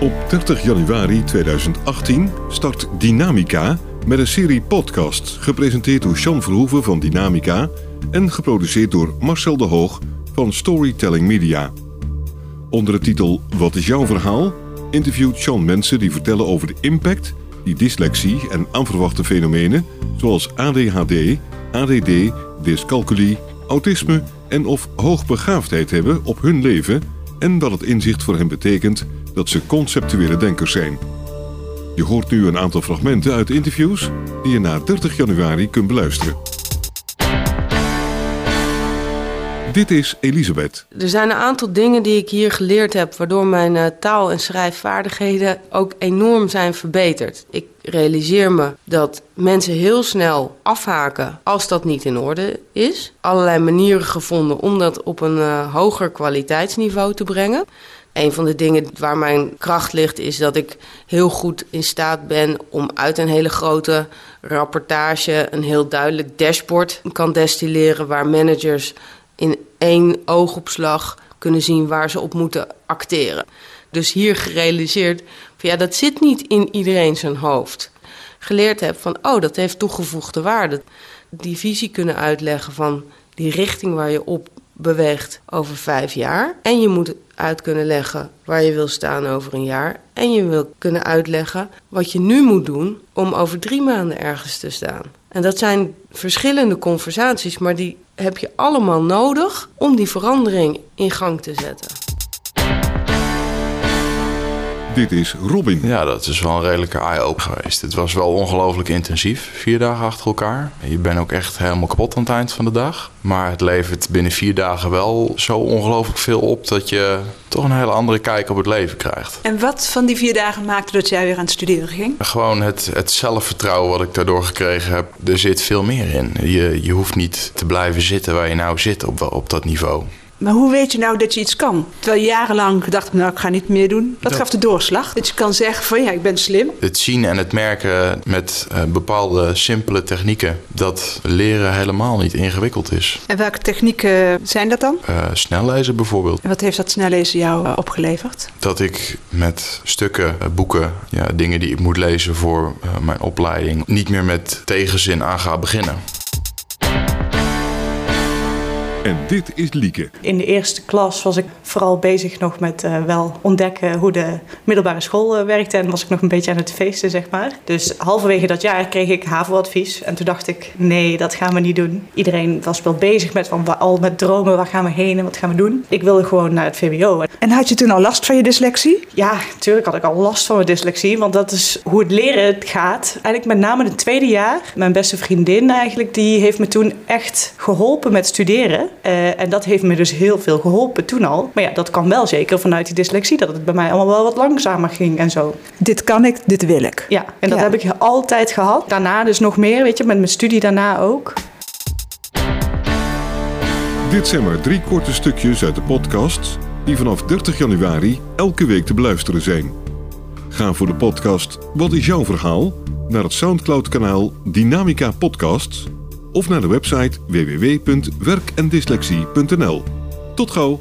Op 30 januari 2018 start Dynamica met een serie podcasts gepresenteerd door Sean Verhoeven van Dynamica en geproduceerd door Marcel de Hoog van Storytelling Media. Onder de titel Wat is jouw verhaal? interviewt Sean mensen die vertellen over de impact die dyslexie en aanverwachte fenomenen zoals ADHD, ADD, dyscalculie, autisme en of hoogbegaafdheid hebben op hun leven en wat het inzicht voor hen betekent dat ze conceptuele denkers zijn. Je hoort nu een aantal fragmenten uit interviews die je na 30 januari kunt beluisteren. Dit is Elisabeth. Er zijn een aantal dingen die ik hier geleerd heb, waardoor mijn uh, taal- en schrijfvaardigheden ook enorm zijn verbeterd. Ik realiseer me dat mensen heel snel afhaken als dat niet in orde is. Allerlei manieren gevonden om dat op een uh, hoger kwaliteitsniveau te brengen. Een van de dingen waar mijn kracht ligt is dat ik heel goed in staat ben om uit een hele grote rapportage een heel duidelijk dashboard kan destilleren waar managers in één oogopslag kunnen zien waar ze op moeten acteren. Dus hier gerealiseerd van ja, dat zit niet in iedereen zijn hoofd. Geleerd heb van oh, dat heeft toegevoegde waarde. Die visie kunnen uitleggen van die richting waar je op beweegt over vijf jaar. En je moet uit kunnen leggen waar je wil staan over een jaar. En je wil kunnen uitleggen wat je nu moet doen om over drie maanden ergens te staan. En dat zijn verschillende conversaties, maar die heb je allemaal nodig om die verandering in gang te zetten. Dit is Robin. Ja, dat is wel een redelijke eye-opener geweest. Het was wel ongelooflijk intensief, vier dagen achter elkaar. Je bent ook echt helemaal kapot aan het eind van de dag. Maar het levert binnen vier dagen wel zo ongelooflijk veel op dat je toch een hele andere kijk op het leven krijgt. En wat van die vier dagen maakte dat jij weer aan het studeren ging? Gewoon het, het zelfvertrouwen wat ik daardoor gekregen heb. Er zit veel meer in. Je, je hoeft niet te blijven zitten waar je nou zit op, op dat niveau. Maar hoe weet je nou dat je iets kan? Terwijl je jarenlang gedacht hebt, nou ik ga niet meer doen. Wat gaf de doorslag? Dat je kan zeggen van ja, ik ben slim. Het zien en het merken met uh, bepaalde simpele technieken. Dat leren helemaal niet ingewikkeld is. En welke technieken zijn dat dan? Uh, snellezen bijvoorbeeld. En wat heeft dat snellezen jou uh, opgeleverd? Dat ik met stukken, boeken, ja, dingen die ik moet lezen voor mijn opleiding... niet meer met tegenzin aan ga beginnen. En dit is Lieke. In de eerste klas was ik vooral bezig nog met uh, wel ontdekken hoe de middelbare school uh, werkte. En was ik nog een beetje aan het feesten, zeg maar. Dus halverwege dat jaar kreeg ik HAVO-advies. En toen dacht ik, nee, dat gaan we niet doen. Iedereen was wel bezig met, van, al met dromen, waar gaan we heen en wat gaan we doen. Ik wilde gewoon naar het VWO. En had je toen al last van je dyslexie? Ja, natuurlijk had ik al last van mijn dyslexie. Want dat is hoe het leren gaat. Eigenlijk met name het tweede jaar. Mijn beste vriendin eigenlijk, die heeft me toen echt geholpen met studeren. Uh, en dat heeft me dus heel veel geholpen toen al. Maar ja, dat kan wel zeker vanuit die dyslexie, dat het bij mij allemaal wel wat langzamer ging en zo. Dit kan ik, dit wil ik. Ja, en dat ja. heb ik altijd gehad. Daarna dus nog meer, weet je, met mijn studie daarna ook. Dit zijn maar drie korte stukjes uit de podcast die vanaf 30 januari elke week te beluisteren zijn. Ga voor de podcast Wat is jouw verhaal? naar het Soundcloud-kanaal Dynamica Podcasts of naar de website www.werkendyslexie.nl. Tot gauw!